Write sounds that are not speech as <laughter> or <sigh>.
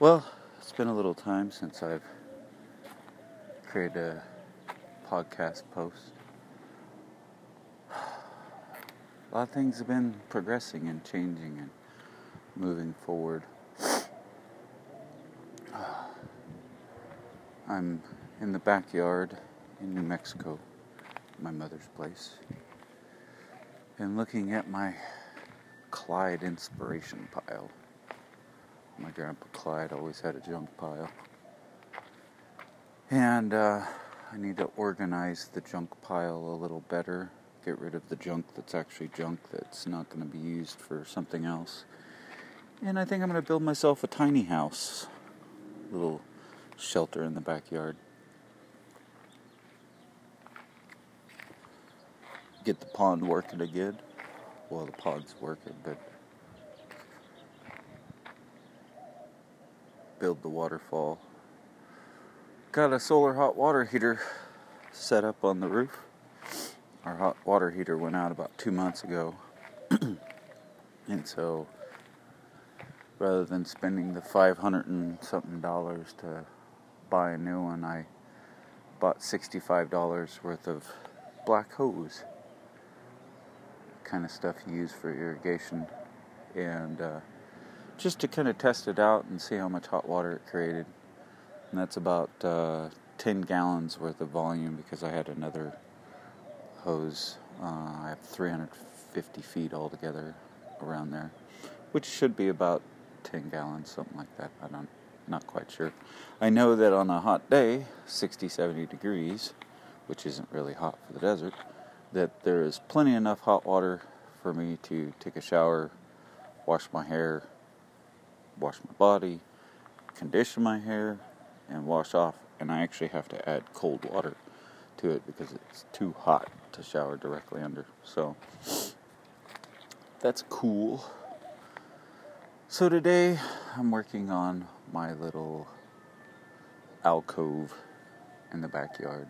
Well, it's been a little time since I've created a podcast post. <sighs> A lot of things have been progressing and changing and moving forward. <sighs> I'm in the backyard in New Mexico, my mother's place, and looking at my Clyde inspiration pile. My grandpa Clyde always had a junk pile. And uh, I need to organize the junk pile a little better. Get rid of the junk that's actually junk that's not going to be used for something else. And I think I'm going to build myself a tiny house. Little shelter in the backyard. Get the pond working again. Well, the pond's working, but build the waterfall. Got a solar hot water heater set up on the roof. Our hot water heater went out about two months ago. <clears throat> and so rather than spending the 500 and something dollars to buy a new one, I bought $65 worth of black hose. Kind of stuff you use for irrigation. And uh, just to kind of test it out and see how much hot water it created. And that's about uh, 10 gallons worth of volume because I had another hose. Uh, I have 350 feet altogether around there, which should be about 10 gallons, something like that. I don't, not quite sure. I know that on a hot day, 60, 70 degrees, which isn't really hot for the desert, that there is plenty enough hot water for me to take a shower, wash my hair, wash my body, condition my hair, and wash off. And I actually have to add cold water to it because it's too hot to shower directly under. So that's cool. So today I'm working on my little alcove in the backyard.